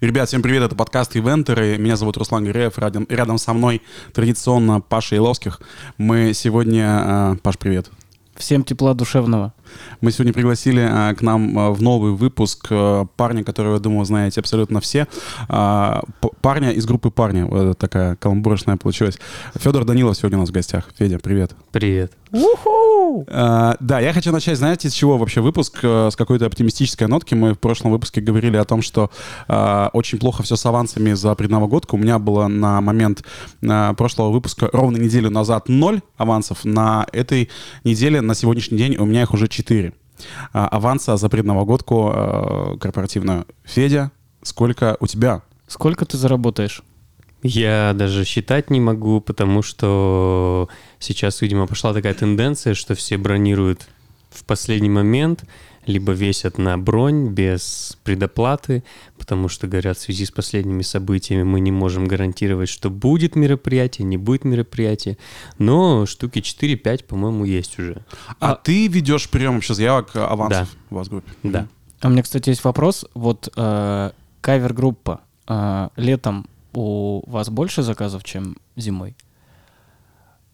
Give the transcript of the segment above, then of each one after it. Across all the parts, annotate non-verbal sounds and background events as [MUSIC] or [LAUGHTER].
Ребят, всем привет, это подкаст «Ивентеры». Меня зовут Руслан Гореев, рядом, рядом со мной традиционно Паша Иловских. Мы сегодня... Э, Паш, привет. Всем тепла душевного. Мы сегодня пригласили а, к нам а, в новый выпуск а, парня, которого, я думаю, знаете абсолютно все. Парня из группы «Парни». Вот такая каламбурочная получилась. Федор Данилов сегодня у нас в гостях. Федя, привет. Привет. А, да, я хочу начать, знаете, с чего вообще выпуск? С какой-то оптимистической нотки. Мы в прошлом выпуске говорили о том, что очень плохо все с авансами за предновогодку. У меня было на момент прошлого выпуска ровно неделю назад ноль авансов. На этой неделе, на сегодняшний день у меня их уже 4 а, аванса за предновогодку а, корпоративную. Федя, сколько у тебя? Сколько ты заработаешь? Я даже считать не могу, потому что сейчас, видимо, пошла такая тенденция, что все бронируют в последний момент, либо весят на бронь без предоплаты, потому что, говорят, в связи с последними событиями мы не можем гарантировать, что будет мероприятие, не будет мероприятия. Но штуки 4-5, по-моему, есть уже. А, а ты ведешь прием вообще заявок авансов да. у вас в группе? Да. А у меня, кстати, есть вопрос. Вот э, кавер-группа э, летом у вас больше заказов, чем зимой?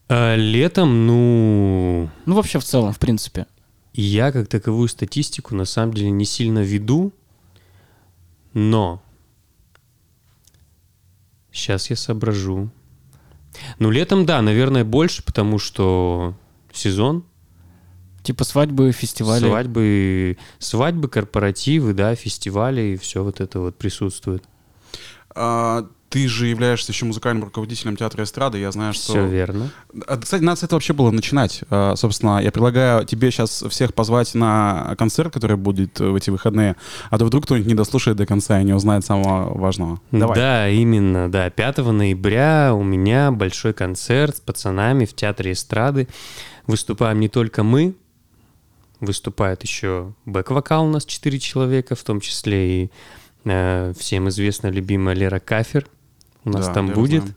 А, летом, ну... Ну, вообще в целом, в принципе. Я как таковую статистику на самом деле не сильно веду, но сейчас я соображу. Ну, летом, да, наверное, больше, потому что сезон. Типа свадьбы, фестивали. Свадьбы, свадьбы, корпоративы, да, фестивали, и все вот это вот присутствует. А, ты же являешься еще музыкальным руководителем театра эстрады, я знаю, что... Все верно. А, кстати, надо с этого вообще было начинать. А, собственно, я предлагаю тебе сейчас всех позвать на концерт, который будет в эти выходные, а то вдруг кто-нибудь не дослушает до конца и не узнает самого важного. Давай. Да, именно, да. 5 ноября у меня большой концерт с пацанами в театре эстрады. Выступаем не только мы, выступает еще бэк-вокал у нас 4 человека, в том числе и э, всем известная любимая Лера Кафер, у нас да, там будет. Знаю.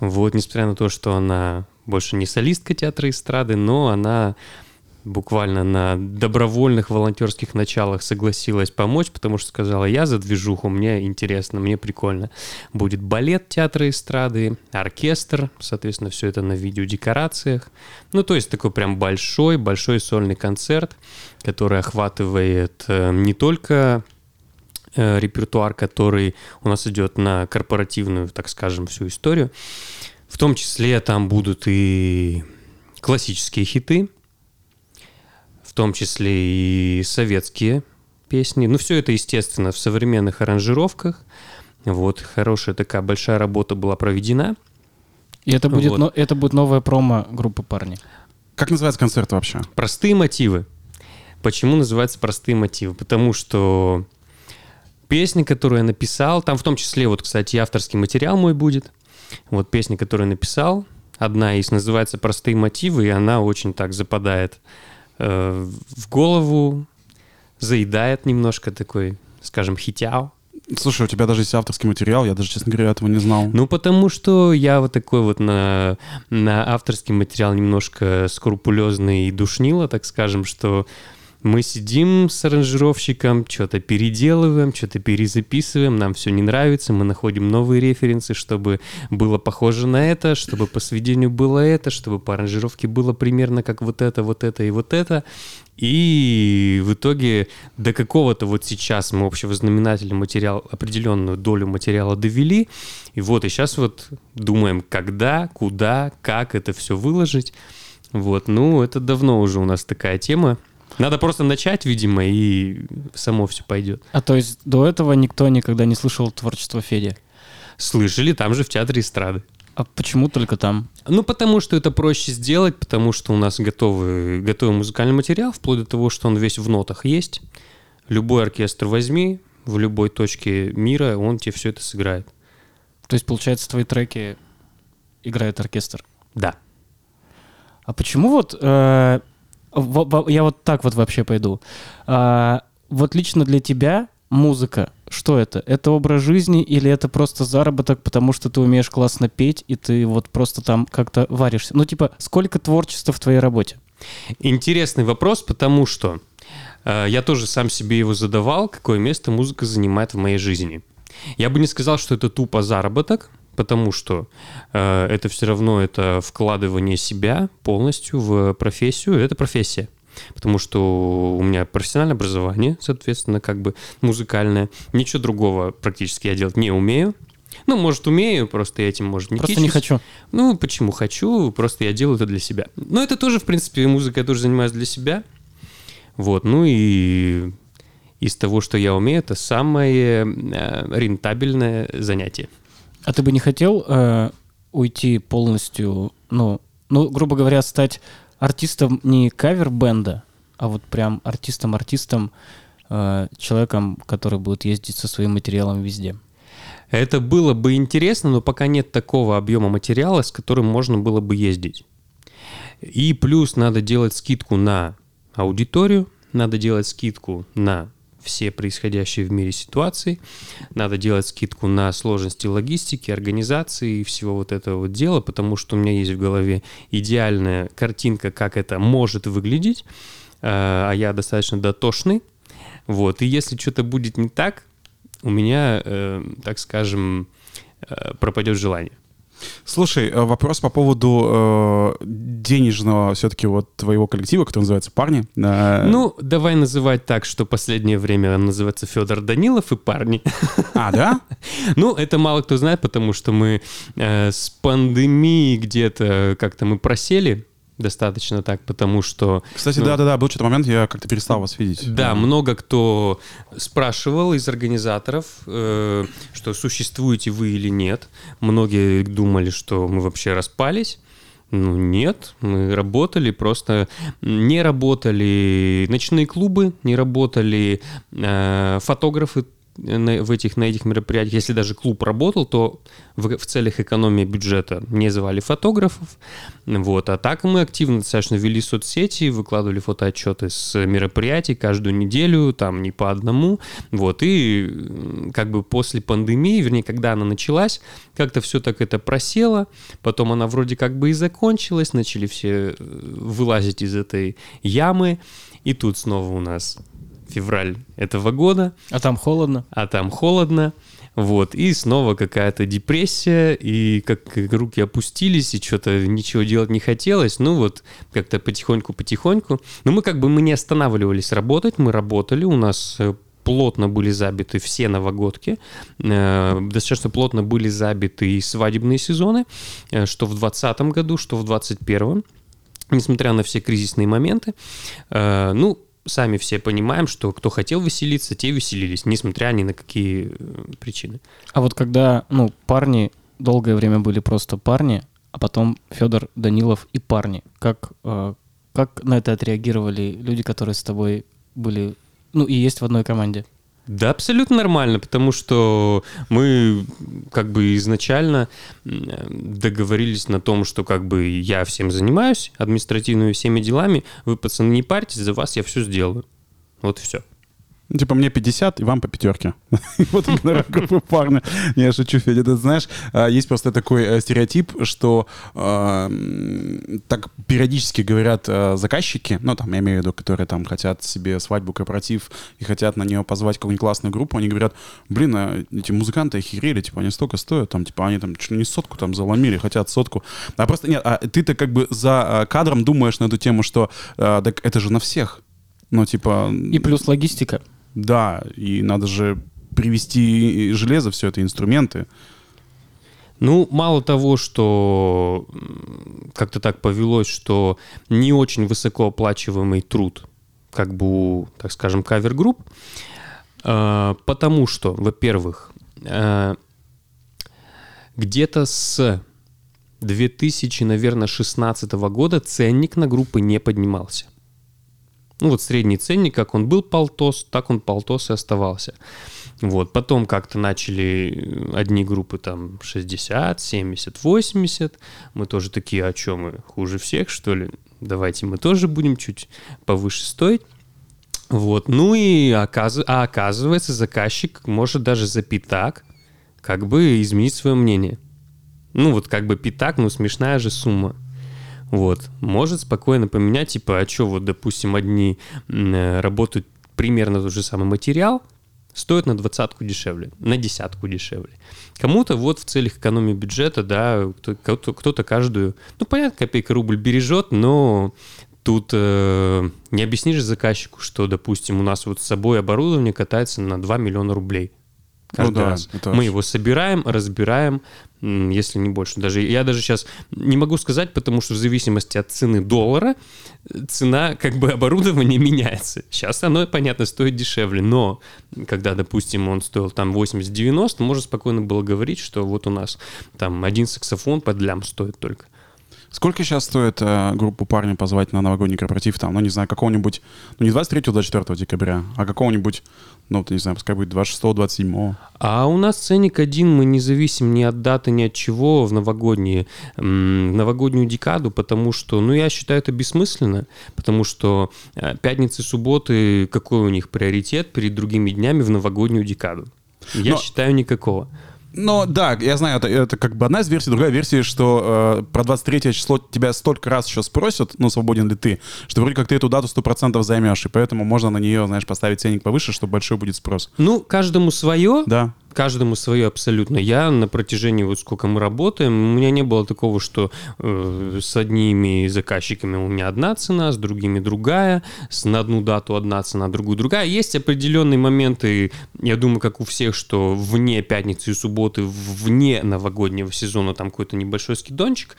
Вот, несмотря на то, что она больше не солистка театра эстрады, но она буквально на добровольных волонтерских началах согласилась помочь, потому что сказала, я за движуху, мне интересно, мне прикольно. Будет балет театра эстрады, оркестр, соответственно, все это на видеодекорациях. Ну, то есть такой прям большой, большой сольный концерт, который охватывает э, не только репертуар, который у нас идет на корпоративную, так скажем, всю историю. В том числе там будут и классические хиты, в том числе и советские песни. Ну, все это, естественно, в современных аранжировках. Вот, хорошая такая большая работа была проведена. И это будет, вот. но, это будет новая промо группы «Парни». Как называется концерт вообще? «Простые мотивы». Почему называется «Простые мотивы»? Потому что песни, которую я написал, там в том числе, вот, кстати, авторский материал мой будет. Вот песня, которую я написал, одна из называется «Простые мотивы», и она очень так западает э, в голову, заедает немножко такой, скажем, хитяу. Слушай, у тебя даже есть авторский материал, я даже, честно говоря, этого не знал. Ну, потому что я вот такой вот на, на авторский материал немножко скрупулезный и душнило, так скажем, что мы сидим с аранжировщиком, что-то переделываем, что-то перезаписываем, нам все не нравится, мы находим новые референсы, чтобы было похоже на это, чтобы по сведению было это, чтобы по аранжировке было примерно как вот это, вот это и вот это. И в итоге до какого-то вот сейчас мы общего знаменателя материал, определенную долю материала довели. И вот, и сейчас вот думаем, когда, куда, как это все выложить. Вот, ну, это давно уже у нас такая тема. Надо просто начать, видимо, и само все пойдет. А то есть до этого никто никогда не слышал творчество Феди? Слышали, там же в театре эстрады. А почему только там? Ну, потому что это проще сделать, потому что у нас готовый, готовый музыкальный материал, вплоть до того, что он весь в нотах есть. Любой оркестр возьми, в любой точке мира он тебе все это сыграет. То есть, получается, твои треки играет оркестр? Да. А почему вот э, я вот так вот вообще пойду. А, вот лично для тебя музыка, что это? Это образ жизни или это просто заработок, потому что ты умеешь классно петь, и ты вот просто там как-то варишься? Ну, типа, сколько творчества в твоей работе? Интересный вопрос, потому что э, я тоже сам себе его задавал, какое место музыка занимает в моей жизни. Я бы не сказал, что это тупо заработок, потому что э, это все равно это вкладывание себя полностью в профессию. Это профессия. Потому что у меня профессиональное образование, соответственно, как бы музыкальное. Ничего другого практически я делать не умею. Ну, может, умею, просто я этим, может, не Просто не кичусь. хочу. Ну, почему хочу, просто я делаю это для себя. Но это тоже, в принципе, музыкой я тоже занимаюсь для себя. Вот, ну и из того, что я умею, это самое э, рентабельное занятие. А ты бы не хотел э, уйти полностью, ну, ну, грубо говоря, стать артистом не кавер-бенда, а вот прям артистом-артистом, э, человеком, который будет ездить со своим материалом везде? Это было бы интересно, но пока нет такого объема материала, с которым можно было бы ездить. И плюс надо делать скидку на аудиторию, надо делать скидку на все происходящие в мире ситуации, надо делать скидку на сложности логистики, организации и всего вот этого вот дела, потому что у меня есть в голове идеальная картинка, как это может выглядеть, э, а я достаточно дотошный. Вот, и если что-то будет не так, у меня, э, так скажем, э, пропадет желание. Слушай, э, вопрос по поводу э, денежного все-таки вот твоего коллектива, который называется «Парни». Э, Ну, давай называть так, что последнее время он называется Федор Данилов и парни. А, да? [LAUGHS] Ну, это мало кто знает, потому что мы э, с пандемией где-то как-то мы просели достаточно так, потому что... Кстати, ну, да-да-да, был что-то момент, я как-то перестал вас видеть. Да, много кто спрашивал из организаторов, э, что существуете вы или нет. Многие думали, что мы вообще распались. Ну нет, мы работали, просто не работали ночные клубы, не работали э, фотографы на, в этих, на этих мероприятиях. Если даже клуб работал, то в, в целях экономии бюджета не звали фотографов. Вот. А так мы активно достаточно вели соцсети, выкладывали фотоотчеты с мероприятий каждую неделю, там не по одному. Вот. И как бы после пандемии, вернее, когда она началась, как-то все так это просело. Потом она вроде как бы и закончилась, начали все э, вылазить из этой ямы. И тут снова у нас февраль этого года А там холодно. а там холодно, вот, и снова какая-то депрессия, и как руки опустились, и что-то ничего делать не хотелось, ну вот, как-то потихоньку-потихоньку. Но мы как бы мы не останавливались работать, мы работали, у нас э, плотно были забиты все новогодки, э, достаточно плотно были забиты и свадебные сезоны, э, что в 2020 году, что в 2021. Несмотря на все кризисные моменты, ну, сами все понимаем, что кто хотел веселиться, те веселились, несмотря ни на какие э, причины. А вот когда, ну, парни долгое время были просто парни, а потом Федор Данилов и парни, как, э, как на это отреагировали люди, которые с тобой были, ну, и есть в одной команде? Да, абсолютно нормально, потому что мы как бы изначально договорились на том, что как бы я всем занимаюсь, административными всеми делами, вы, пацаны, не парьтесь, за вас я все сделаю. Вот и все. Ну, Типа мне 50, и вам по пятерке. [LAUGHS] Вот группы парня. Не, Я шучу, Федя. Ты знаешь, а, есть просто такой э, стереотип, что так периодически говорят а, заказчики, ну, там, я имею в виду, которые там хотят себе свадьбу, корпоратив, и хотят на нее позвать какую-нибудь классную группу, они говорят, блин, а эти музыканты охерели, типа, они столько стоят, там, типа, они там чуть не сотку там заломили, хотят сотку. А просто нет, а ты-то как бы за а, кадром думаешь на эту тему, что так это же на всех. Ну, типа... И плюс логистика. Да, и надо же привезти железо, все это инструменты. Ну, мало того, что как-то так повелось, что не очень высокооплачиваемый труд, как бы так скажем, кавер-групп, э, потому что, во-первых, э, где-то с 2000, наверное, 16 года ценник на группы не поднимался. Ну вот средний ценник, как он был полтос, так он полтос и оставался. Вот, потом как-то начали одни группы там 60, 70, 80. Мы тоже такие, а что мы, хуже всех, что ли? Давайте мы тоже будем чуть повыше стоить. Вот, ну и оказ... а оказывается, заказчик может даже за пятак как бы изменить свое мнение. Ну вот как бы пятак, ну смешная же сумма. Вот. Может спокойно поменять, типа, а что, вот, допустим, одни э, работают примерно тот же самый материал, стоит на двадцатку дешевле, на десятку дешевле. Кому-то вот в целях экономии бюджета, да, кто-то, кто-то каждую, ну, понятно, копейка рубль бережет, но тут э, не объяснишь заказчику, что, допустим, у нас вот с собой оборудование катается на 2 миллиона рублей каждый ну, да, раз. Мы его собираем, разбираем, если не больше. Даже я даже сейчас не могу сказать, потому что в зависимости от цены доллара цена как бы оборудования [LAUGHS] меняется. Сейчас оно, понятно, стоит дешевле, но когда, допустим, он стоил там 80-90, можно спокойно было говорить, что вот у нас там один саксофон под лям стоит только. Сколько сейчас стоит э, группу парня позвать на новогодний корпоратив, там, ну, не знаю, какого-нибудь, ну, не 23-24 декабря, а какого-нибудь, ну, не знаю, пускай будет 26-27. А у нас ценник один, мы не зависим ни от даты, ни от чего в новогодние, в новогоднюю декаду, потому что, ну, я считаю это бессмысленно, потому что э, пятницы, субботы, какой у них приоритет перед другими днями в новогоднюю декаду? Я Но... считаю никакого. Ну да, я знаю, это, это как бы одна из версий, другая версия, что э, про 23 число тебя столько раз еще спросят, ну, свободен ли ты, что вроде как ты эту дату 100% займешь, и поэтому можно на нее, знаешь, поставить ценник повыше, чтобы большой будет спрос. Ну, каждому свое. Да каждому свое абсолютно. Я на протяжении вот сколько мы работаем, у меня не было такого, что э, с одними заказчиками у меня одна цена, с другими другая, с, на одну дату одна цена, другую другая. Есть определенные моменты, я думаю, как у всех, что вне пятницы и субботы, вне новогоднего сезона там какой-то небольшой скидончик,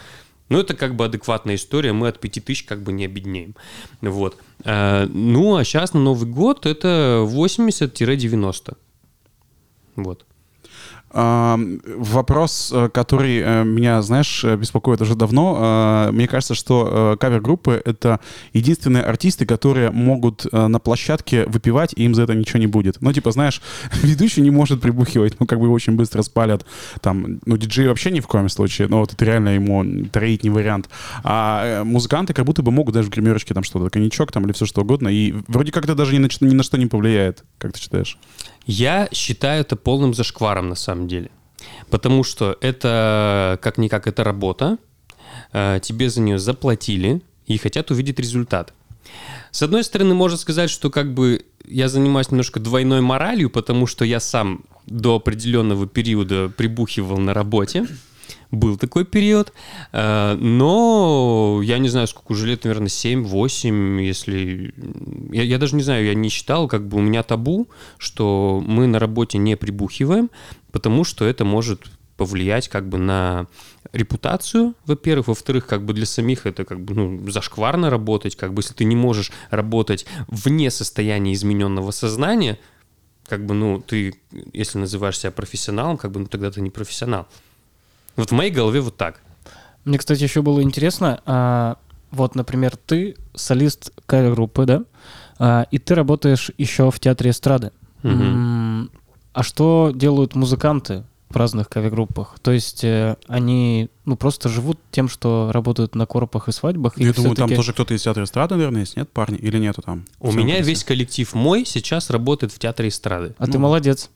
но это как бы адекватная история, мы от 5000 как бы не обеднеем. Вот. Э, ну, а сейчас на Новый год это 80-90. Вот. Вопрос, э, который э, меня, знаешь, беспокоит уже давно. Мне кажется, что э, кавер-группы — это единственные артисты, которые могут на площадке выпивать, и им за это ничего не будет. Ну, типа, знаешь, [LAUGHS] ведущий не может прибухивать, ну, как бы очень быстро спалят. Там, ну, диджей вообще ни в коем случае, но вот это реально ему троить не вариант. А музыканты как будто бы могут даже в гримерочке там что-то, коньячок там или все что угодно, и вроде как это даже ни на, ни на что не повлияет, как ты считаешь? Я считаю это полным зашкваром на самом деле. Потому что это, как-никак, это работа. Э, тебе за нее заплатили и хотят увидеть результат. С одной стороны, можно сказать, что как бы я занимаюсь немножко двойной моралью, потому что я сам до определенного периода прибухивал на работе. Был такой период. Э, но я не знаю, сколько уже лет, наверное, 7-8, если... Я, я даже не знаю, я не считал, как бы у меня табу, что мы на работе не прибухиваем, потому что это может повлиять как бы на репутацию, во-первых, во-вторых, как бы для самих это как бы ну, зашкварно работать, как бы если ты не можешь работать вне состояния измененного сознания, как бы, ну, ты, если называешь себя профессионалом, как бы, ну, тогда ты не профессионал. Вот в моей голове вот так. Мне, кстати, еще было интересно, а, вот, например, ты солист кавер-группы, да, а, и ты работаешь еще в театре эстрады. Угу. А что делают музыканты в разных кавер-группах? То есть э, они ну, просто живут тем, что работают на коропах и свадьбах? Я думаю, там тоже кто-то из театра эстрады, наверное, есть, нет, парни? Или нету там? У меня весь коллектив мой сейчас работает в театре эстрады. А ну. ты молодец.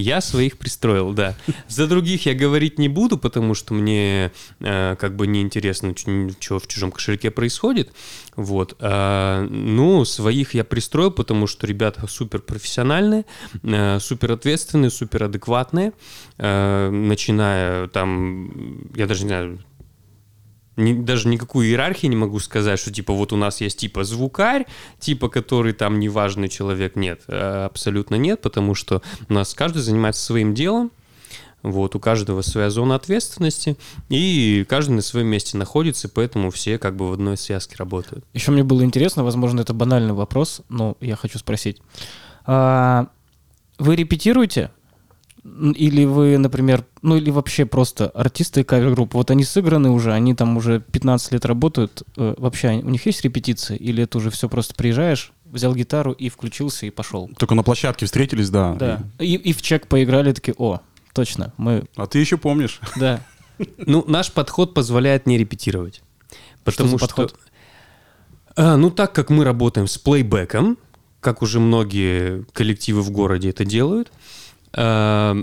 Я своих пристроил, да. За других я говорить не буду, потому что мне э, как бы неинтересно, что в чужом кошельке происходит. Вот. А, ну, своих я пристроил, потому что ребята супер профессиональные, э, супер ответственные, супер адекватные. Э, начиная там, я даже не знаю, ни, даже никакую иерархию не могу сказать, что типа вот у нас есть типа звукарь, типа который там неважный человек. Нет, э, абсолютно нет, потому что у нас каждый занимается своим делом, вот, у каждого своя зона ответственности, и каждый на своем месте находится, поэтому все как бы в одной связке работают. Еще мне было интересно, возможно, это банальный вопрос, но я хочу спросить. А, вы репетируете или вы, например, ну или вообще просто артисты кавер-группы, вот они сыграны уже, они там уже 15 лет работают, э, вообще у них есть репетиции? Или это уже все просто приезжаешь, взял гитару и включился и пошел? Только на площадке встретились, да. Да, и, и в чек поиграли, такие, о, точно, мы... А ты еще помнишь? [LAUGHS] Да. Ну, наш подход позволяет не репетировать. Потому что... подход? А, ну, так как мы работаем с плейбеком, как уже многие коллективы в городе это делают, наш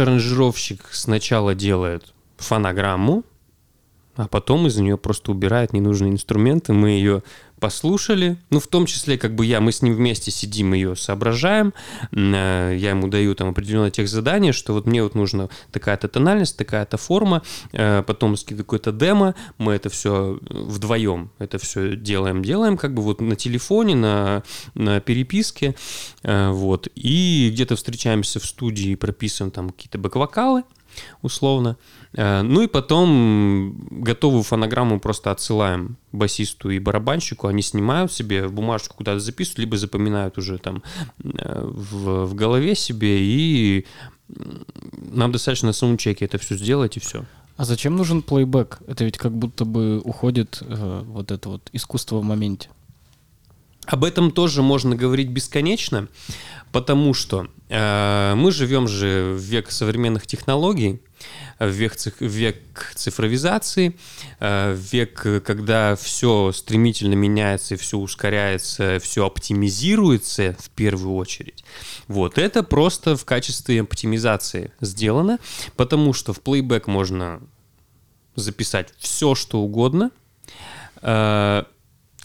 аранжировщик сначала делает фонограмму, а потом из нее просто убирают ненужные инструменты. Мы ее послушали, ну, в том числе, как бы я, мы с ним вместе сидим, ее соображаем, э, я ему даю там определенное тех задание, что вот мне вот нужно такая-то тональность, такая-то форма, э, потом скидываю какое-то демо, мы это все вдвоем, это все делаем, делаем, как бы вот на телефоне, на, на переписке, э, вот, и где-то встречаемся в студии, прописываем там какие-то бэк-вокалы, условно. Э, ну и потом готовую фонограмму просто отсылаем басисту и барабанщику, они снимают себе бумажку куда-то записывают, либо запоминают уже там э, в, в голове себе, и нам достаточно на саундчеке это все сделать, и все. А зачем нужен плейбэк? Это ведь как будто бы уходит э, вот это вот искусство в моменте. Об этом тоже можно говорить бесконечно, потому что э, мы живем же в век современных технологий, в век, в век цифровизации, э, в век, когда все стремительно меняется, все ускоряется, все оптимизируется в первую очередь. Вот это просто в качестве оптимизации сделано, потому что в плейбэк можно записать все, что угодно. Э,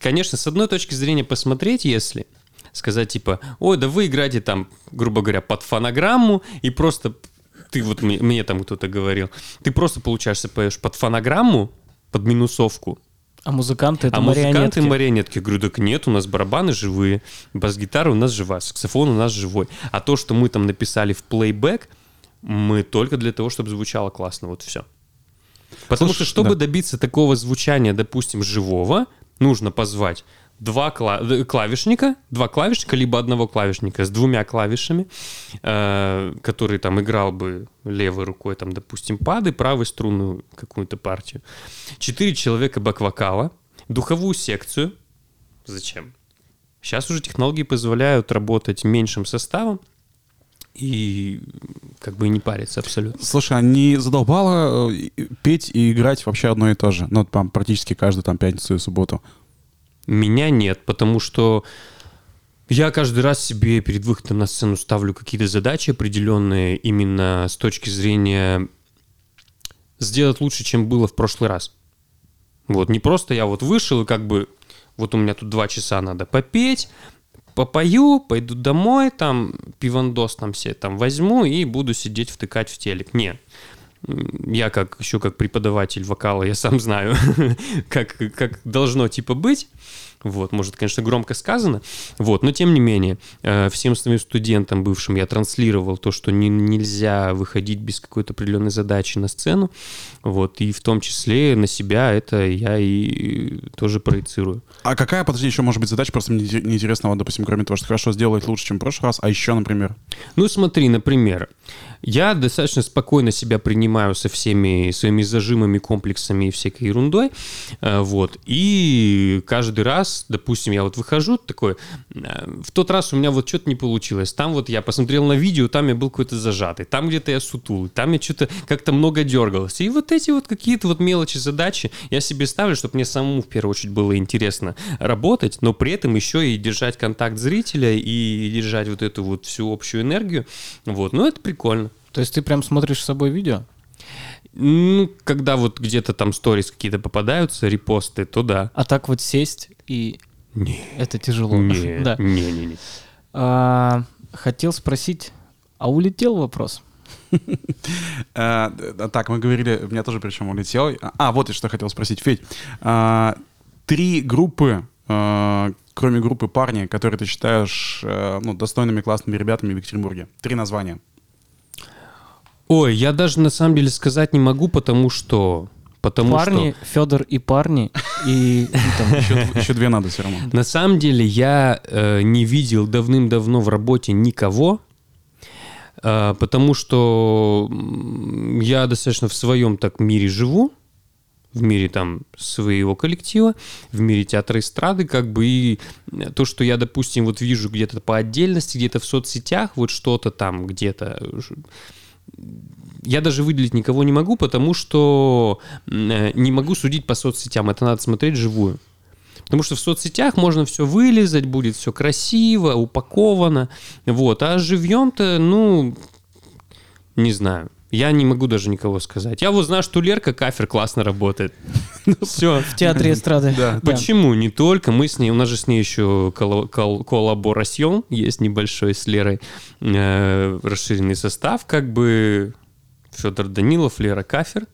конечно, с одной точки зрения посмотреть, если сказать типа, ой, да вы играете там, грубо говоря, под фонограмму и просто ты вот мне, мне там кто-то говорил, ты просто, получаешься, поешь под фонограмму, под минусовку, а музыканты это а марионетки? музыканты марионетки. Говорю, так нет, у нас барабаны живые, бас-гитара у нас живая, саксофон у нас живой. А то, что мы там написали в плейбэк, мы только для того, чтобы звучало классно, вот все. Потому Слушай, что, чтобы да. добиться такого звучания, допустим, живого, нужно позвать два кла- клавишника, два клавишника, либо одного клавишника с двумя клавишами, э, который там играл бы левой рукой, там, допустим, пады, правой струнную какую-то партию. Четыре человека бэк-вокала, духовую секцию. Зачем? Сейчас уже технологии позволяют работать меньшим составом, и как бы не париться абсолютно. Слушай, а не задолбало э, петь и играть вообще одно и то же? Ну, там практически каждую там пятницу и субботу. Меня нет, потому что я каждый раз себе перед выходом на сцену ставлю какие-то задачи определенные именно с точки зрения сделать лучше, чем было в прошлый раз. Вот, не просто я вот вышел и как бы вот у меня тут два часа надо попеть, попою, пойду домой, там пивандос там все там возьму и буду сидеть втыкать в телек. Нет я как еще как преподаватель вокала, я сам знаю, [LAUGHS] как, как должно типа быть. Вот, может, конечно, громко сказано. Вот, но тем не менее, э, всем своим студентам бывшим я транслировал то, что не, нельзя выходить без какой-то определенной задачи на сцену. Вот, и в том числе на себя это я и тоже проецирую. А какая, подожди, еще может быть задача? Просто мне неинтересно, вот, допустим, кроме того, что хорошо сделать лучше, чем в прошлый раз, а еще, например? Ну, смотри, например, я достаточно спокойно себя принимаю со всеми своими зажимами, комплексами и всякой ерундой. Э, вот. И каждый раз, допустим, я вот выхожу такой, э, в тот раз у меня вот что-то не получилось. Там вот я посмотрел на видео, там я был какой-то зажатый, там где-то я сутул, там я что-то как-то много дергался. И вот эти вот какие-то вот мелочи задачи я себе ставлю, чтобы мне самому в первую очередь было интересно работать, но при этом еще и держать контакт зрителя и держать вот эту вот всю общую энергию. Вот. Ну, это прикольно. То есть ты прям смотришь с собой видео? Ну, когда вот где-то там сторис какие-то попадаются, репосты, то да. А так вот сесть и... Не. Это тяжело. Не, [LAUGHS] да. не, не, не. А, хотел спросить, а улетел вопрос? [LAUGHS] Э, так, мы говорили, у меня тоже причем улетел. А, вот и что хотел спросить. Федь, а, три группы, а, кроме группы парни, которые ты считаешь э, ну, достойными классными ребятами в Екатеринбурге. Три названия. Ой, я даже на самом деле сказать не могу, потому что... Потому парни, что... Федор и парни, и... Еще, [LAUGHS] еще две надо все равно. На самом деле я э, не видел давным-давно в работе никого, э, потому что я достаточно в своем так мире живу, в мире там своего коллектива, в мире театра эстрады, как бы и то, что я, допустим, вот вижу где-то по отдельности, где-то в соцсетях, вот что-то там где-то я даже выделить никого не могу, потому что э, не могу судить по соцсетям. Это надо смотреть живую. Потому что в соцсетях можно все вылезать, будет все красиво, упаковано. Вот. А живьем-то, ну, не знаю. Я не могу даже никого сказать. Я вот знаю, что Лерка Кафер классно работает. Все. В театре эстрады. Да. Почему? Не только. Мы с ней, у нас же с ней еще коло- кол- коллаборасьон есть небольшой с Лерой. Э, расширенный состав, как бы Федор Данилов, Лера Кафер.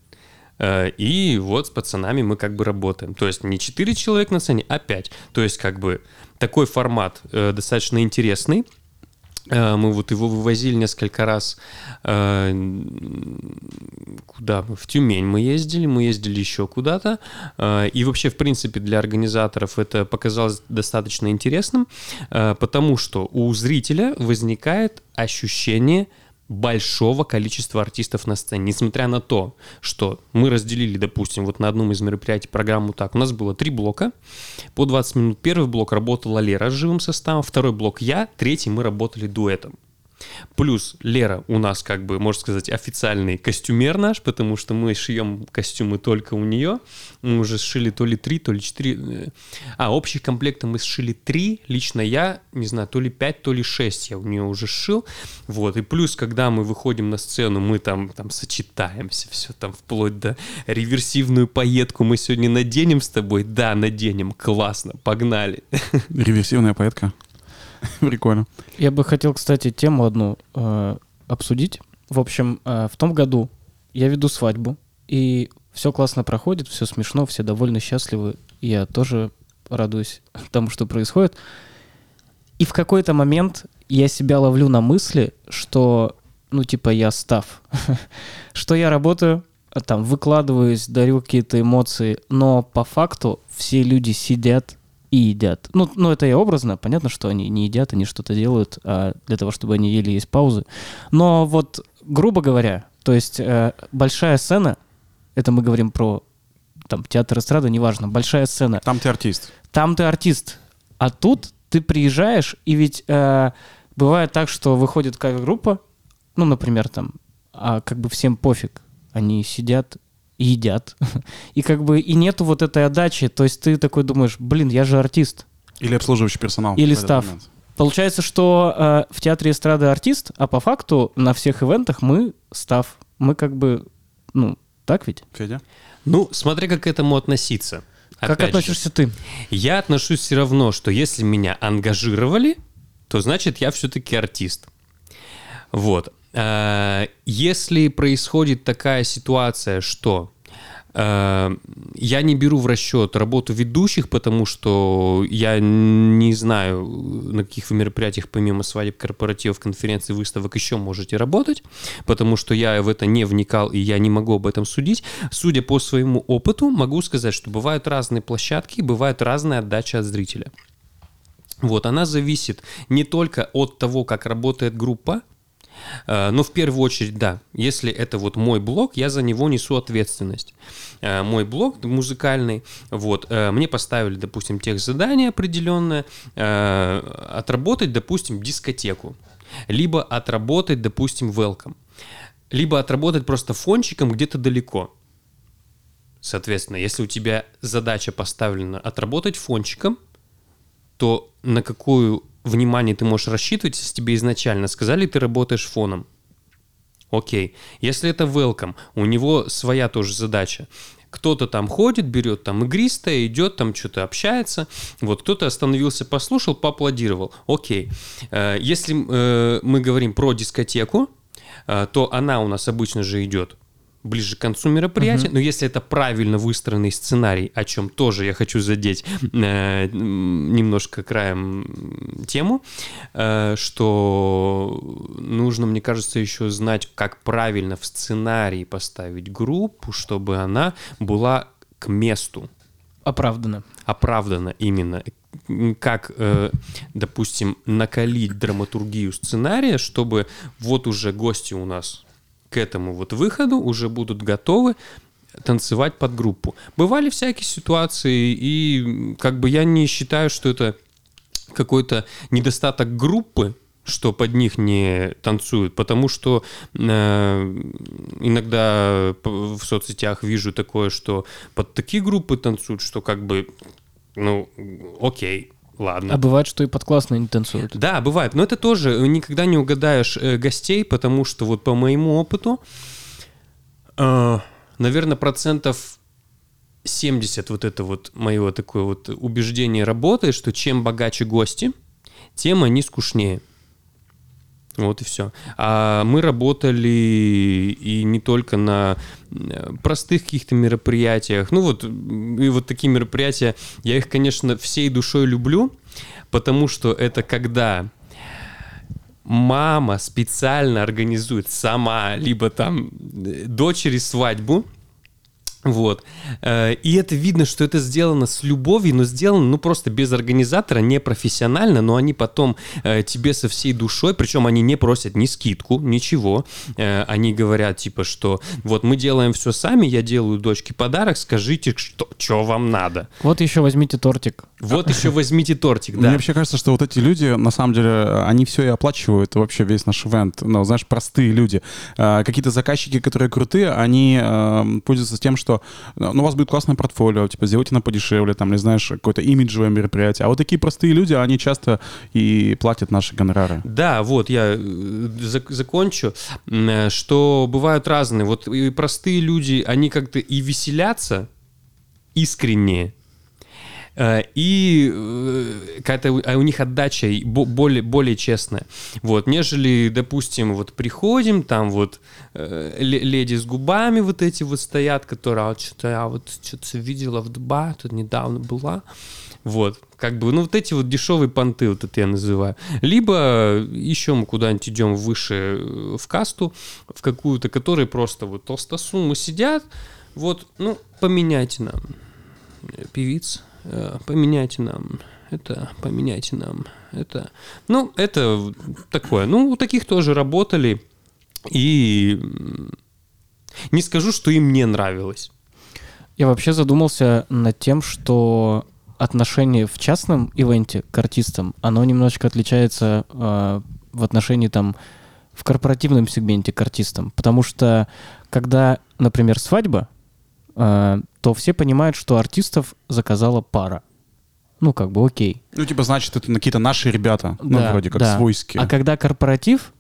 Э, И вот с пацанами мы как бы работаем. То есть не 4 человека на сцене, а 5. То есть как бы такой формат э, достаточно интересный. Э, Мы вот его вывозили несколько раз. э, Куда? В Тюмень мы ездили, мы ездили еще куда-то. Э, И вообще, в принципе, для организаторов это показалось достаточно интересным, потому что у зрителя возникает ощущение большого количества артистов на сцене, несмотря на то, что мы разделили, допустим, вот на одном из мероприятий программу так, у нас было три блока, по 20 минут. Первый блок работала Лера с живым составом, второй блок я, третий мы работали дуэтом. Плюс Лера у нас, как бы, можно сказать, официальный костюмер наш, потому что мы шьем костюмы только у нее. Мы уже сшили то ли три, то ли четыре. э, А, общих комплектов мы сшили три. Лично я, не знаю, то ли пять, то ли шесть я у нее уже сшил. Вот. И плюс, когда мы выходим на сцену, мы там, там сочетаемся, все там вплоть до реверсивную поетку мы сегодня наденем с тобой. Да, наденем. Классно. Погнали. Реверсивная поэтка. [LAUGHS] Прикольно. Я бы хотел, кстати, тему одну э, обсудить. В общем, э, в том году я веду свадьбу, и все классно проходит, все смешно, все довольны, счастливы. Я тоже радуюсь [LAUGHS] тому, что происходит. И в какой-то момент я себя ловлю на мысли, что, ну, типа, я став. [LAUGHS] что я работаю, там, выкладываюсь, дарю какие-то эмоции, но по факту все люди сидят и едят. Ну, ну, это я образно. Понятно, что они не едят, они что-то делают а для того, чтобы они ели, есть паузы. Но вот, грубо говоря, то есть э, большая сцена, это мы говорим про там театр эстрады, неважно, большая сцена, Там ты артист. там ты артист, а тут ты приезжаешь, и ведь э, бывает так, что выходит кавер-группа, ну, например, там, а как бы всем пофиг, они сидят и едят, [LAUGHS] и как бы и нету вот этой отдачи, то есть ты такой думаешь, блин, я же артист. Или обслуживающий персонал. Или став. Получается, что э, в театре эстрады артист, а по факту на всех ивентах мы став, мы как бы, ну, так ведь? Федя? Ну, смотри, как к этому относиться. как Опять же, относишься ты? Я отношусь все равно, что если меня ангажировали, то значит я все-таки артист. Вот. Э, Если происходит такая ситуация, что э, я не беру в расчет работу ведущих, потому что я не знаю, на каких вы мероприятиях помимо свадеб, корпоративов, конференций, выставок еще можете работать, потому что я в это не вникал и я не могу об этом судить. Судя по своему опыту, могу сказать, что бывают разные площадки, бывает разная отдача от зрителя. Вот, она зависит не только от того, как работает группа, но в первую очередь, да, если это вот мой блог, я за него несу ответственность. Э, Мой блог музыкальный, вот, э, мне поставили, допустим, тех задание определенное, отработать, допустим, дискотеку, либо отработать, допустим, welcome, либо отработать просто фончиком где-то далеко. Соответственно, если у тебя задача поставлена отработать фончиком, то на какое внимание ты можешь рассчитывать, если тебе изначально сказали, ты работаешь фоном? Окей. Если это welcome, у него своя тоже задача. Кто-то там ходит, берет там игристое, идет, там что-то общается. Вот кто-то остановился, послушал, поаплодировал. Окей. Э, Если э, мы говорим про дискотеку, э, то она у нас обычно же идет ближе к концу мероприятия, но если это правильно выстроенный сценарий, о чем тоже я хочу задеть э, немножко краем тему, э, что нужно, мне кажется, еще знать, как правильно в сценарии поставить группу, чтобы она была к месту. Оправдано. оправдано именно. Как, э, допустим, накалить драматургию сценария, чтобы вот уже гости у нас к этому вот выходу уже будут готовы танцевать под группу. Бывали всякие ситуации, и как бы я не считаю, что это какой-то недостаток группы, что под них не танцуют, потому что э, иногда в соцсетях вижу такое, что под такие группы танцуют, что как бы, ну, окей, ладно. А бывает, что и под не танцуют. Да, бывает. Но это тоже никогда не угадаешь э, гостей, потому что вот по моему опыту наверное, процентов 70 вот это вот мое такое вот убеждение работает, что чем богаче гости, тем они скучнее. Вот и все. А мы работали и не только на простых каких-то мероприятиях. Ну вот, и вот такие мероприятия, я их, конечно, всей душой люблю, потому что это когда мама специально организует сама, либо там э, дочери свадьбу, вот. Э, и это видно, что это сделано с любовью, но сделано, ну, просто без организатора, не профессионально, но они потом э, тебе со всей душой, причем они не просят ни скидку, ничего. Э, они говорят, типа, что вот мы делаем все сами, я делаю дочке подарок, скажите, что, что вам надо. Вот еще возьмите тортик. Вот еще возьмите тортик, да. Мне вообще кажется, что вот эти люди, на самом деле, они все и оплачивают, вообще весь наш ивент. Ну, знаешь, простые люди. Какие-то заказчики, которые крутые, они пользуются тем, что что ну, у вас будет классное портфолио, типа, сделайте на подешевле, там, не знаешь, какое-то имиджевое мероприятие. А вот такие простые люди, они часто и платят наши гонорары. Да, вот, я э, закончу, э, что бывают разные. Вот и простые люди, они как-то и веселятся искренне, и э, какая-то а у них отдача более, более честная. Вот, нежели, допустим, вот приходим, там вот э, леди с губами вот эти вот стоят, которые, а что-то я вот что-то видела в Дубае, тут недавно была. Вот, как бы, ну, вот эти вот дешевые понты, вот это я называю. Либо еще мы куда-нибудь идем выше в касту, в какую-то, которые просто вот толстосумы сидят, вот, ну, поменяйте нам певиц, Э, поменяйте нам это, поменяйте нам это. Ну, это такое. Ну, у таких тоже работали. И не скажу, что им не нравилось. Я вообще задумался над тем, что отношение в частном ивенте к артистам, оно немножечко отличается э, в отношении там в корпоративном сегменте к артистам. Потому что когда, например, свадьба, э, то все понимают, что артистов заказала пара. Ну, как бы окей. Ну, типа, значит, это какие-то наши ребята. Ну, да, вроде как да. свойские. А когда корпоратив,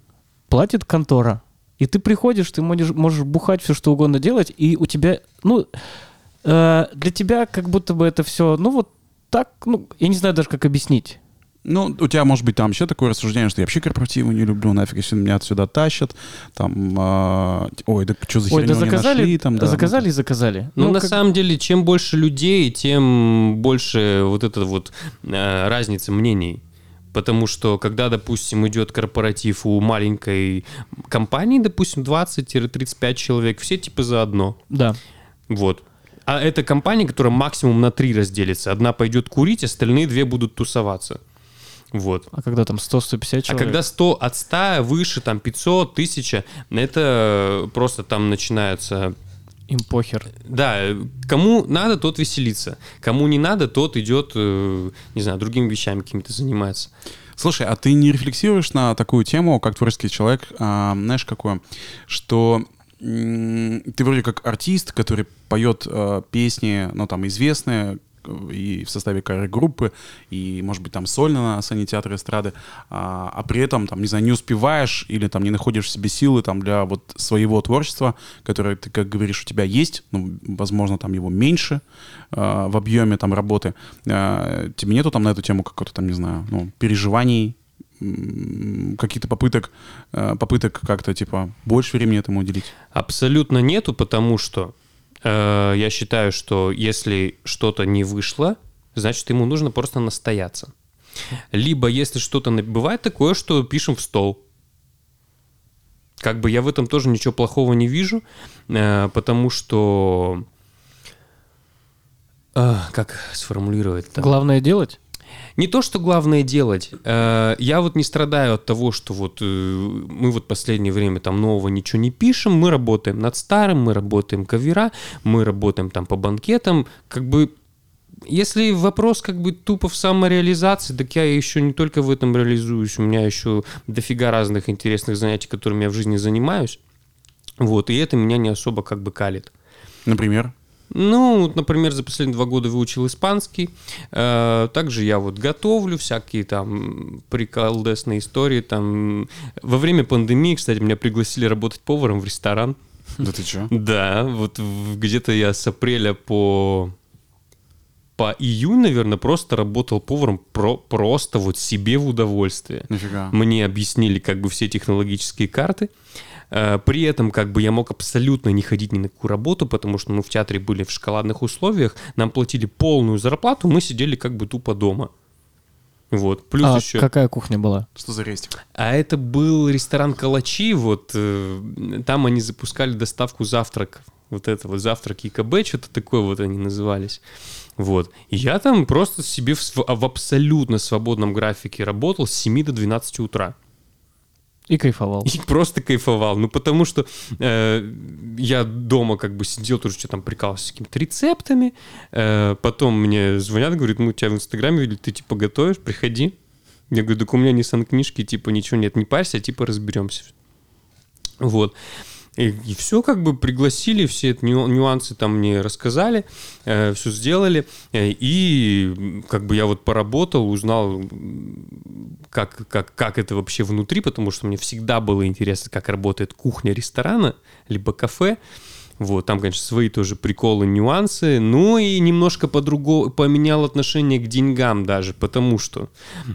платит контора. И ты приходишь, ты можешь, можешь бухать все, что угодно делать, и у тебя, ну, э, для тебя как будто бы это все, ну, вот так, ну, я не знаю даже, как объяснить. Ну, у тебя может быть там еще такое рассуждение, что я вообще корпоративы не люблю, нафиг, если меня отсюда тащат, там, э, ой, да что за Ой, да заказали, нашли, там, да. заказали и заказали. Ну, ну на как... самом деле, чем больше людей, тем больше вот эта вот э, разница мнений. Потому что, когда, допустим, идет корпоратив у маленькой компании, допустим, 20-35 человек, все типа заодно. Да. Вот. А это компания, которая максимум на три разделится. Одна пойдет курить, остальные две будут тусоваться. Вот. А когда там 100-150 человек? А когда 100 от 100 выше, там 500, 1000, это просто там начинается им похер. Да, кому надо, тот веселится. Кому не надо, тот идет, э, не знаю, другими вещами какими-то занимается. Слушай, а ты не рефлексируешь на такую тему, как творческий человек, а, знаешь, какое? Что ты вроде как артист, который поет э, песни, ну, там, известные, и в составе группы, и, может быть, там сольно на сцене театра эстрады, а, а при этом, там, не знаю, не успеваешь или там не находишь в себе силы там для вот своего творчества, которое ты, как говоришь, у тебя есть, ну, возможно, там его меньше а, в объеме там работы. А, тебе нету там на эту тему какого-то там, не знаю, ну, переживаний, каких-то попыток, а, попыток как-то, типа, больше времени этому уделить? Абсолютно нету, потому что я считаю, что если что-то не вышло, значит, ему нужно просто настояться. Либо, если что-то... Бывает такое, что пишем в стол. Как бы я в этом тоже ничего плохого не вижу, э, потому что... Э, как сформулировать? Главное делать? Не то, что главное делать. Э, я вот не страдаю от того, что вот э, мы вот последнее время там нового ничего не пишем, мы работаем над старым, мы работаем кавера, мы работаем там по банкетам, как бы если вопрос как бы тупо в самореализации, так я еще не только в этом реализуюсь, у меня еще дофига разных интересных занятий, которыми я в жизни занимаюсь. Вот, и это меня не особо как бы калит. Например? Ну, вот, например, за последние два года выучил испанский. Э, также я вот готовлю всякие там приколдесные истории. Там. Во время пандемии, кстати, меня пригласили работать поваром в ресторан. Да ты чё? [LAUGHS] Да, вот где-то я с апреля по по июнь, наверное, просто работал поваром про, просто вот себе в удовольствие. Нифига. Мне объяснили как бы все технологические карты. Э, При этом как бы я мог абсолютно не ходить ни на какую работу, потому что мы в театре были в шоколадных условиях, нам платили полную зарплату, мы сидели как бы тупо дома. Вот. Плюс А еще... какая кухня была? Что за рестик? А это был ресторан Калачи, вот э, там они запускали доставку завтраков. Вот это вот завтраки ИКБ, что-то такое вот они назывались. Вот. И я там просто себе в, в абсолютно свободном графике работал с 7 до 12 утра. И кайфовал. И просто кайфовал. Ну, потому что э, я дома как бы сидел, тоже что там прикалывался с какими-то рецептами. Э, потом мне звонят, говорят, мы тебя в Инстаграме видели, ты типа готовишь, приходи. Я говорю, так у меня Nissan книжки, типа ничего нет, не парься, типа разберемся. Вот. И, все как бы пригласили, все эти ню- нюансы там мне рассказали, все сделали. Э, и как бы я вот поработал, узнал, как, как, как это вообще внутри, потому что мне всегда было интересно, как работает кухня ресторана, либо кафе. Вот, там, конечно, свои тоже приколы, нюансы. Ну и немножко по-другому поменял отношение к деньгам даже, потому что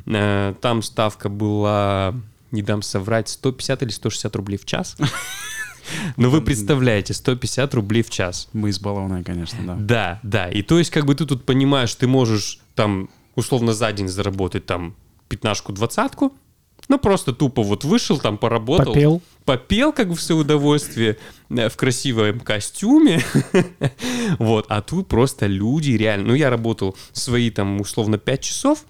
э, там ставка была, не дам соврать, 150 или 160 рублей в час. Ну вы представляете, 150 рублей в час. Мы избалованные, конечно, да. Да, да. И то есть, как бы ты тут понимаешь, ты можешь там условно за день заработать там пятнашку, двадцатку, ну просто тупо вот вышел там, поработал. Попел. Попел как бы в свое удовольствие э, в красивом костюме. [LAUGHS] Вот, а тут просто люди реально. Ну я работал свои там условно 5 часов.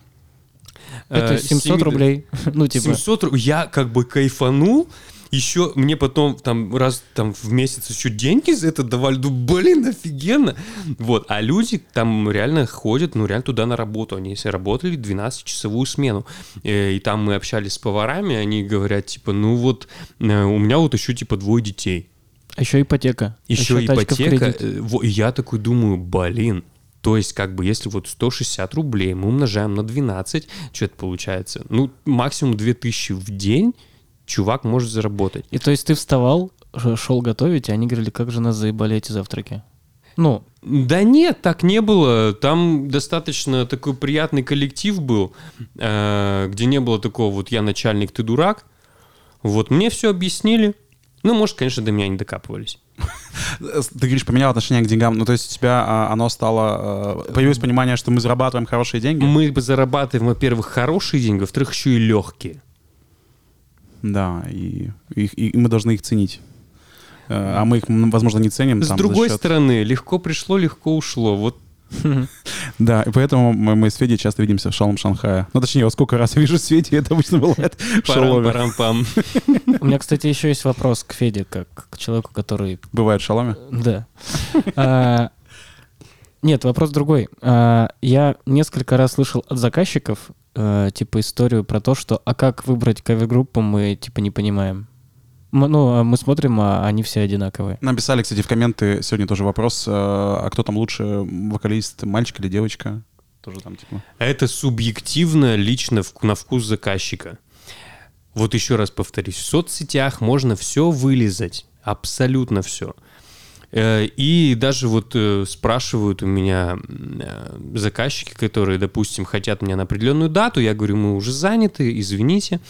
Это Э, с 700 семи до- рублей. [LAUGHS] Ну, типа, 700 ру- Я как бы кайфанул. Еще мне потом там раз там в месяц еще деньги за это давали. Ну, блин, офигенно. Вот. А люди там реально ходят, ну, реально туда на работу. Они если работали 12-часовую смену. Э, И там мы общались с поварами, они говорят, типа, ну вот, э, у меня вот еще, типа, двое детей. еще ипотека. Еще, в ипотека. э, я такой думаю, блин, то есть, как бы, если вот 160 рублей мы умножаем на 12, что это получается? Ну, максимум 2000 в день чувак может заработать. И то есть ты вставал, шел готовить, и они говорили, как же нас заебали эти завтраки. Ну, Да нет, так не было. Там достаточно такой приятный коллектив был, э, где не было такого вот «я начальник, ты дурак». Вот мне все объяснили. Ну, может, конечно, до меня не докапывались. Ты говоришь, поменял отношение к деньгам. Ну, то есть у тебя а, оно стало... э, Появилось понимание, что мы зарабатываем хорошие деньги? Мы зарабатываем, во-первых, хорошие деньги, во-вторых, еще и легкие. Да, и, и- и мы должны их ценить. Э, А мы их, возможно, не ценим. С там, другой счет- стороны, легко пришло, легко ушло. Вот [LAUGHS] Да, и поэтому мы, мы с Федей часто видимся в шалом Шанхая. Ну, точнее, вот сколько раз я [LAUGHS] вижу Феди, это обычно бывает в шаломе. парам-парам-пам. [LAUGHS] у меня, кстати, еще есть вопрос к Феде, как к человеку, который... Бывает в шаломе? Да. А, Нет, вопрос другой. А, Я несколько раз слышал от заказчиков, э, типа, историю про то, что «а как выбрать кавер-группу, мы, типа, не понимаем». Ну, а мы смотрим, а они все одинаковые. Написали, кстати, в комменты сегодня тоже вопрос, э, а кто там лучше, вокалист, мальчик или девочка? Тоже там, типа... Это субъективно, лично на вкус заказчика. Вот еще раз повторюсь, в соцсетях можно все вылезать, абсолютно все. И даже вот э, спрашивают у меня э, заказчики, которые, допустим, хотят меня на определенную дату, я говорю, мы уже заняты, извините.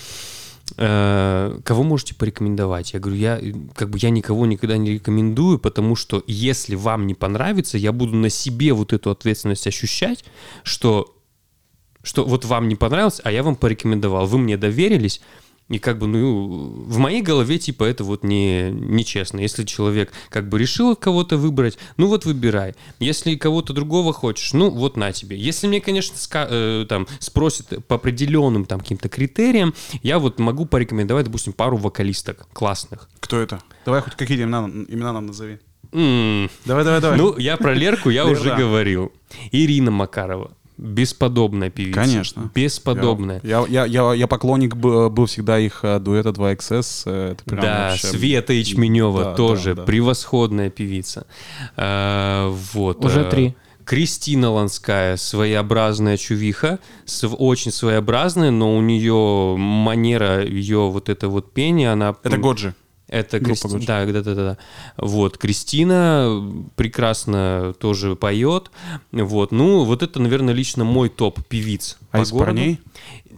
Э, Кого можете порекомендовать? Я говорю, я э, как бы я никого никогда не рекомендую, потому что если вам не понравится, я буду на себе вот эту ответственность ощущать, что что вот вам не понравилось, а я вам порекомендовал, вы мне доверились, и как бы, ну, в моей голове, типа, это вот не, нечестно. Если человек как бы решил кого-то выбрать, ну вот выбирай. Если кого-то другого хочешь, ну вот на тебе. Если мне, конечно, ска- э, там спросят по определенным там каким-то критериям, я вот могу порекомендовать, допустим, пару вокалисток классных. Кто это? Давай хоть какие имена, имена нам назови. Давай, давай, давай. Ну, я про Лерку я уже говорил. Ирина Макарова. Бесподобная певица. Конечно. Бесподобная. Я, я, я, я поклонник был всегда их э, дуэта 2XS. э, Это прям да, вообще- Света Ячменева Да, тоже да, да. превосходная певица. А, вот. Уже три. Кристина Ланская, своеобразная чувиха, св- очень своеобразная, но у нее манера, ее вот это вот пение, она... Это Годжи. Это Группа Кристи- Годжи. Да, да, да, да. Вот, Кристина прекрасно тоже поет. Вот, ну, вот это, наверное, лично мой топ певиц. А по из городу. парней?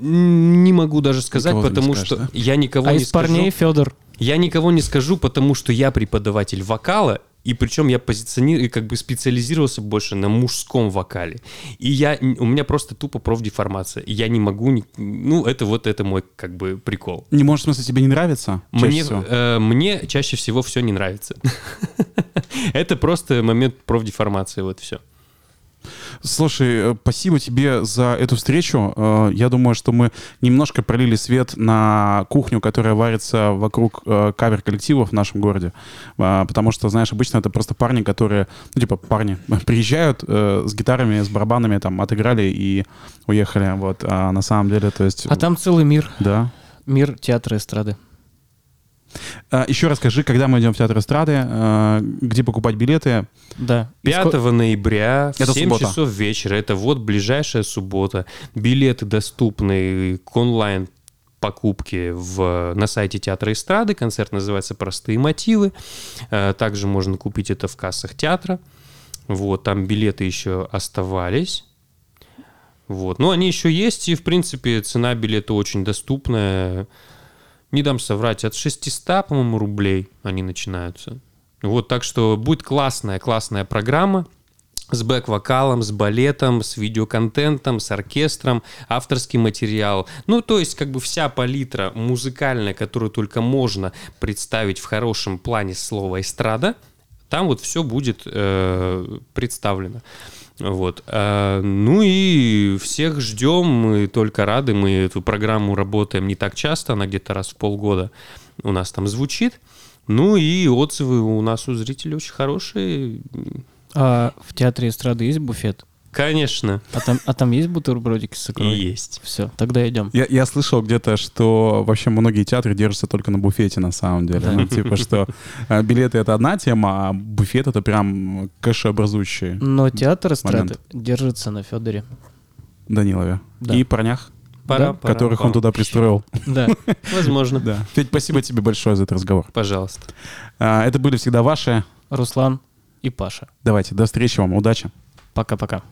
Не могу даже сказать, Никого потому скажешь, что да? я никого А не из парней. Федор. Я никого не скажу, потому что я преподаватель вокала, и причем я позиционирую, как бы специализировался больше на мужском вокале. И я, у меня просто тупо профдеформация. И я не могу, ни- ну, это вот это мой, как бы, прикол. Не может, в смысле, тебе не нравится? Мне, э, мне чаще всего все не нравится. [LAUGHS] Это просто момент профдеформации, вот все. Слушай, э, спасибо тебе за эту встречу. Э, Я думаю, что мы немножко пролили свет на кухню, которая варится вокруг э, кавер-коллективов в нашем городе. Потому что, знаешь, обычно это просто парни, которые, ну, типа, парни [LAUGHS] приезжают с гитарами, с барабанами, там, отыграли и уехали. Вот. А на самом деле, то есть... А там целый мир. Да. Мир театра эстрады. А, Еще расскажи, когда мы идем в театр эстрады, э, где покупать билеты. Да. И 5 ско- ноября в Это 7 суббота. часов вечера. Это вот ближайшая суббота. Билеты доступны к онлайн покупке в, на сайте Театра эстрады. Концерт называется «Простые мотивы». Э, Также можно купить это в кассах театра. Вот, там билеты еще оставались. Вот. Но они еще есть, и, в принципе, цена билета очень доступная. Не дам соврать, от 600, по-моему, рублей они начинаются. Вот, так что будет классная, классная программа с бэк-вокалом, с балетом, с видеоконтентом, с оркестром, авторский материал. Ну, то есть, как бы вся палитра музыкальная, которую только можно представить в хорошем плане слова эстрада, там вот все будет э, представлено. Вот. А, ну и всех ждем, мы только рады, мы эту программу работаем не так часто, она где-то раз в полгода у нас там звучит. Ну и отзывы у нас у зрителей очень хорошие. А в театре эстрады есть буфет? Конечно, А там, а там есть бутербродики с и икрой? есть. Все, тогда идем. Я, я слышал где-то, что вообще многие театры держатся только на буфете на самом деле. Да. Ну, типа, что э, билеты — это одна тема, а буфет — это прям кэшеобразующий Но театр эстрады держится на Федоре. Данилове. Да. И парнях, Пора, Да, пора, которых пора. он туда пристроил. Да. [LAUGHS] Возможно. Да. Федь, спасибо тебе большое за этот разговор. Пожалуйста. А, Это были всегда ваши. Руслан и Паша. Давайте, до встречи вам, удачи. Пока-пока.